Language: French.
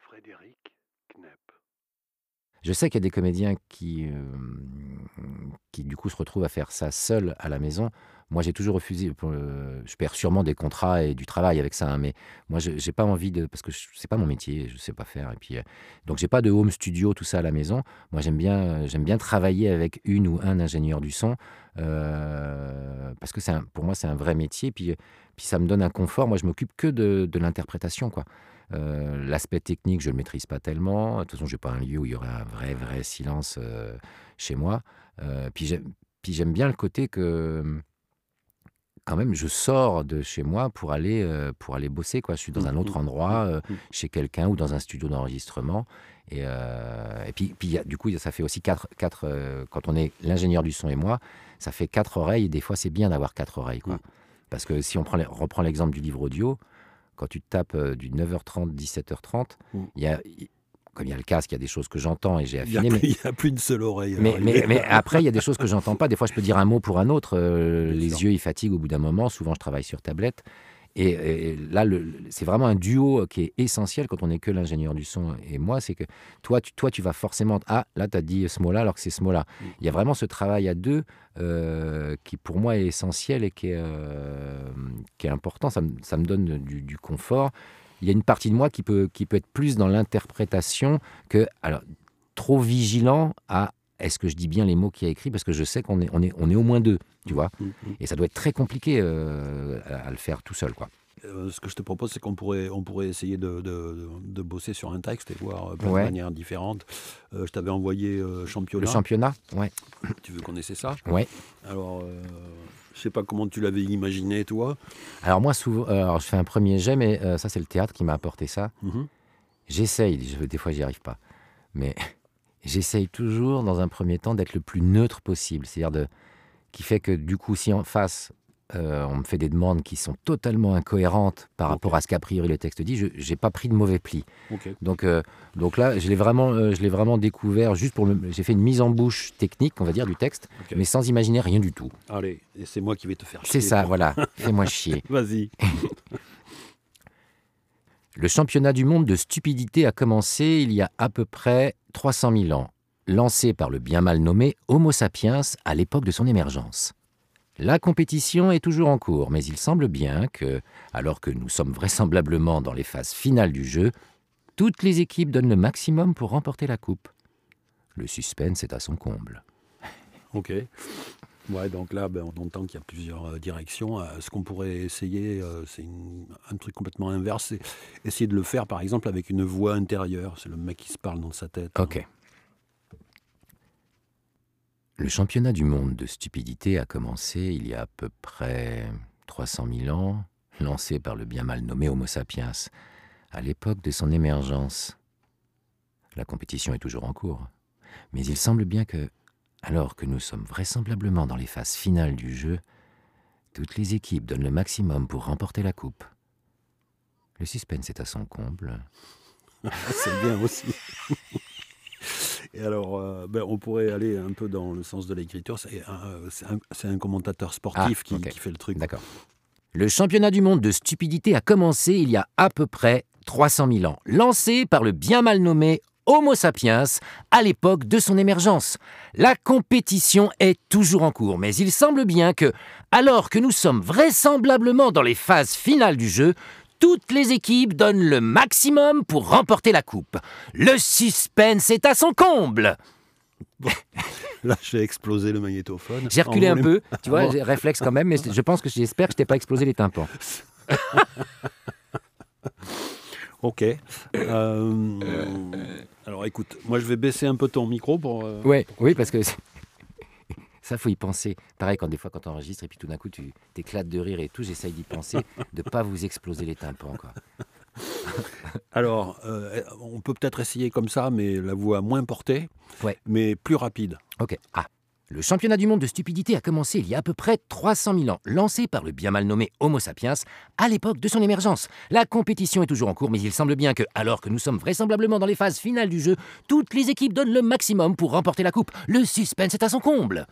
Frédéric Knepp. Je sais qu'il y a des comédiens qui, euh, qui du coup se retrouvent à faire ça seuls à la maison. Moi, j'ai toujours refusé. le- je perds sûrement des contrats et du travail avec ça, hein, mais moi, je j'ai pas envie de parce que c'est pas mon métier, je sais pas faire. Et puis, euh, donc, j'ai pas de home studio, tout ça à la maison. Moi, j'aime bien, euh, j'aime bien travailler avec une ou un ingénieur du son euh, parce que un- pour moi, c'est un vrai métier. Puis, puis ça me donne un confort. Moi, je m'occupe que de, de l'interprétation, quoi. Euh, L'aspect technique, je ne le maîtrise pas tellement. De toute façon, je n'ai pas un lieu où il y aurait un vrai, vrai silence euh, chez moi. Euh, puis j'aime bien le côté que, quand même, je sors de chez moi pour aller, pour aller bosser. Quoi. Je suis dans un autre endroit, euh, chez quelqu'un ou dans un studio d'enregistrement. Et, euh, et puis, du coup, ça fait aussi quatre, quatre euh, quand on est l'ingénieur du son et moi, ça fait quatre oreilles. Et des fois, c'est bien d'avoir quatre oreilles. Quoi. Parce que si on prend, reprend l'exemple du livre audio, quand tu tapes euh, du 9h30, 17h30, il y a, comme il y a le casque, il y a des choses que j'entends et j'ai Il n'y a, affiné. il y a plus une seule oreille. mais, après, il y a des choses que j'entends pas. Des fois, je peux dire un mot pour un autre. euh, les sûr. yeux, ils fatiguent au bout d'un moment. Souvent, je travaille sur tablette. Et, et là, c'est vraiment un duo qui est essentiel quand on n'est que l'ingénieur du son et moi. C'est que toi, tu, toi, tu vas forcément. Ah, là, tu as dit ce mot-là alors que c'est ce mot-là. Mm. Il y a vraiment ce travail à deux euh, qui, pour moi, est essentiel et qui est, euh, qui est important. Ça me, ça me donne du, du confort. Il y a une partie de moi qui peut, qui peut être plus dans l'interprétation que. Alors, trop vigilant à est-ce que je dis bien les mots qu'il a écrits? Parce que je sais qu'on est, on est, on est au moins deux, tu vois. Mm, mm. Et ça doit être très compliqué euh, à, à le faire tout seul, quoi. Euh, ce que je te propose, c'est qu'on pourrait, on pourrait essayer de, de- de bosser sur un texte et voir euh, plein Ouais. de manières différentes. Je t'avais envoyé championnat. Le championnat, ouais, Tu veux qu'on essaie ça? Ouais. Alors, je sais pas comment tu l'avais imaginé, toi. Alors moi, souvent, alors je fais un premier jet, mais ça c'est le théâtre qui m'a apporté ça. Mhm. J'essaye, je- des fois j'y arrive pas, mais j'essaye toujours dans un premier temps d'être le plus neutre possible, c'est-à-dire de qui fait que du coup, si en face euh, on me fait des demandes qui sont totalement incohérentes par rapport à ce qu'a priori le texte dit, je n'ai pas pris de mauvais pli. Donc, euh, donc là, je l'ai vraiment, euh, je l'ai vraiment découvert juste pour me. J'ai fait une mise en bouche technique, on va dire, du texte, mais sans imaginer rien du tout. Allez, et c'est moi qui vais te faire C'est chier, ça, toi. voilà. Fais-moi chier. Vas-y. Le championnat du monde de stupidité a commencé il y a à peu près 300 000 ans, lancé par le bien mal nommé Homo sapiens à l'époque de son émergence. La compétition est toujours en cours, mais il semble bien que, alors que nous sommes vraisemblablement dans les phases finales du jeu, toutes les équipes donnent le maximum pour remporter la coupe. Le suspense est à son comble. Ok. Ouais, donc là, ben, on entend qu'il y a plusieurs euh, directions. Euh, ce qu'on pourrait essayer, euh, c'est un truc complètement inverse. Essayer de le faire, par exemple, avec une voix intérieure. C'est le mec qui se parle dans sa tête. Ok. Le championnat du monde de stupidité a commencé il y a à peu près 300 000 ans, lancé par le bien mal nommé Homo sapiens, à l'époque de son émergence. La compétition est toujours en cours, mais il semble bien que, alors que nous sommes vraisemblablement dans les phases finales du jeu, toutes les équipes donnent le maximum pour remporter la coupe. Le suspense est à son comble. c'est bien aussi. Et alors, euh, ben, on pourrait aller un peu dans le sens de l'écriture. C'est un, c'est un- commentateur sportif Ah, qui, qui fait le truc. D'accord. Le championnat du monde de stupidité a commencé il y a à peu près 300 000 ans, lancé par le bien mal nommé Homo sapiens à l'époque de son émergence. La compétition est toujours en cours, mais il semble bien que, alors que nous sommes vraisemblablement dans les phases finales du jeu, toutes les équipes donnent le maximum pour remporter la coupe. Le suspense est à son comble. Là, j'ai explosé le magnétophone. J'ai reculé un peu, tu vois, j'ai réflexe quand même, mais je pense que j'espère que je t'ai pas explosé les tympans. Ok. Euh, alors écoute, moi je vais baisser un peu ton micro pour. euh, Ouais, oui, parce que ça, faut y penser. Pareil, quand des fois, quand on enregistre et puis tout d'un coup, tu t'éclates de rire et tout, j'essaye d'y penser, de pas vous exploser les tympans, quoi. Alors, euh, on peut peut-être essayer comme ça, mais la voix moins portée, Ouais. mais plus rapide. Ok. Ah. Le championnat du monde de stupidité a commencé il y a à peu près 300 000 ans, lancé par le bien mal nommé Homo sapiens à l'époque de son émergence. La compétition est toujours en cours, mais il semble bien que, alors que nous sommes vraisemblablement dans les phases finales du jeu, toutes les équipes donnent le maximum pour remporter la coupe. Le suspense est à son comble.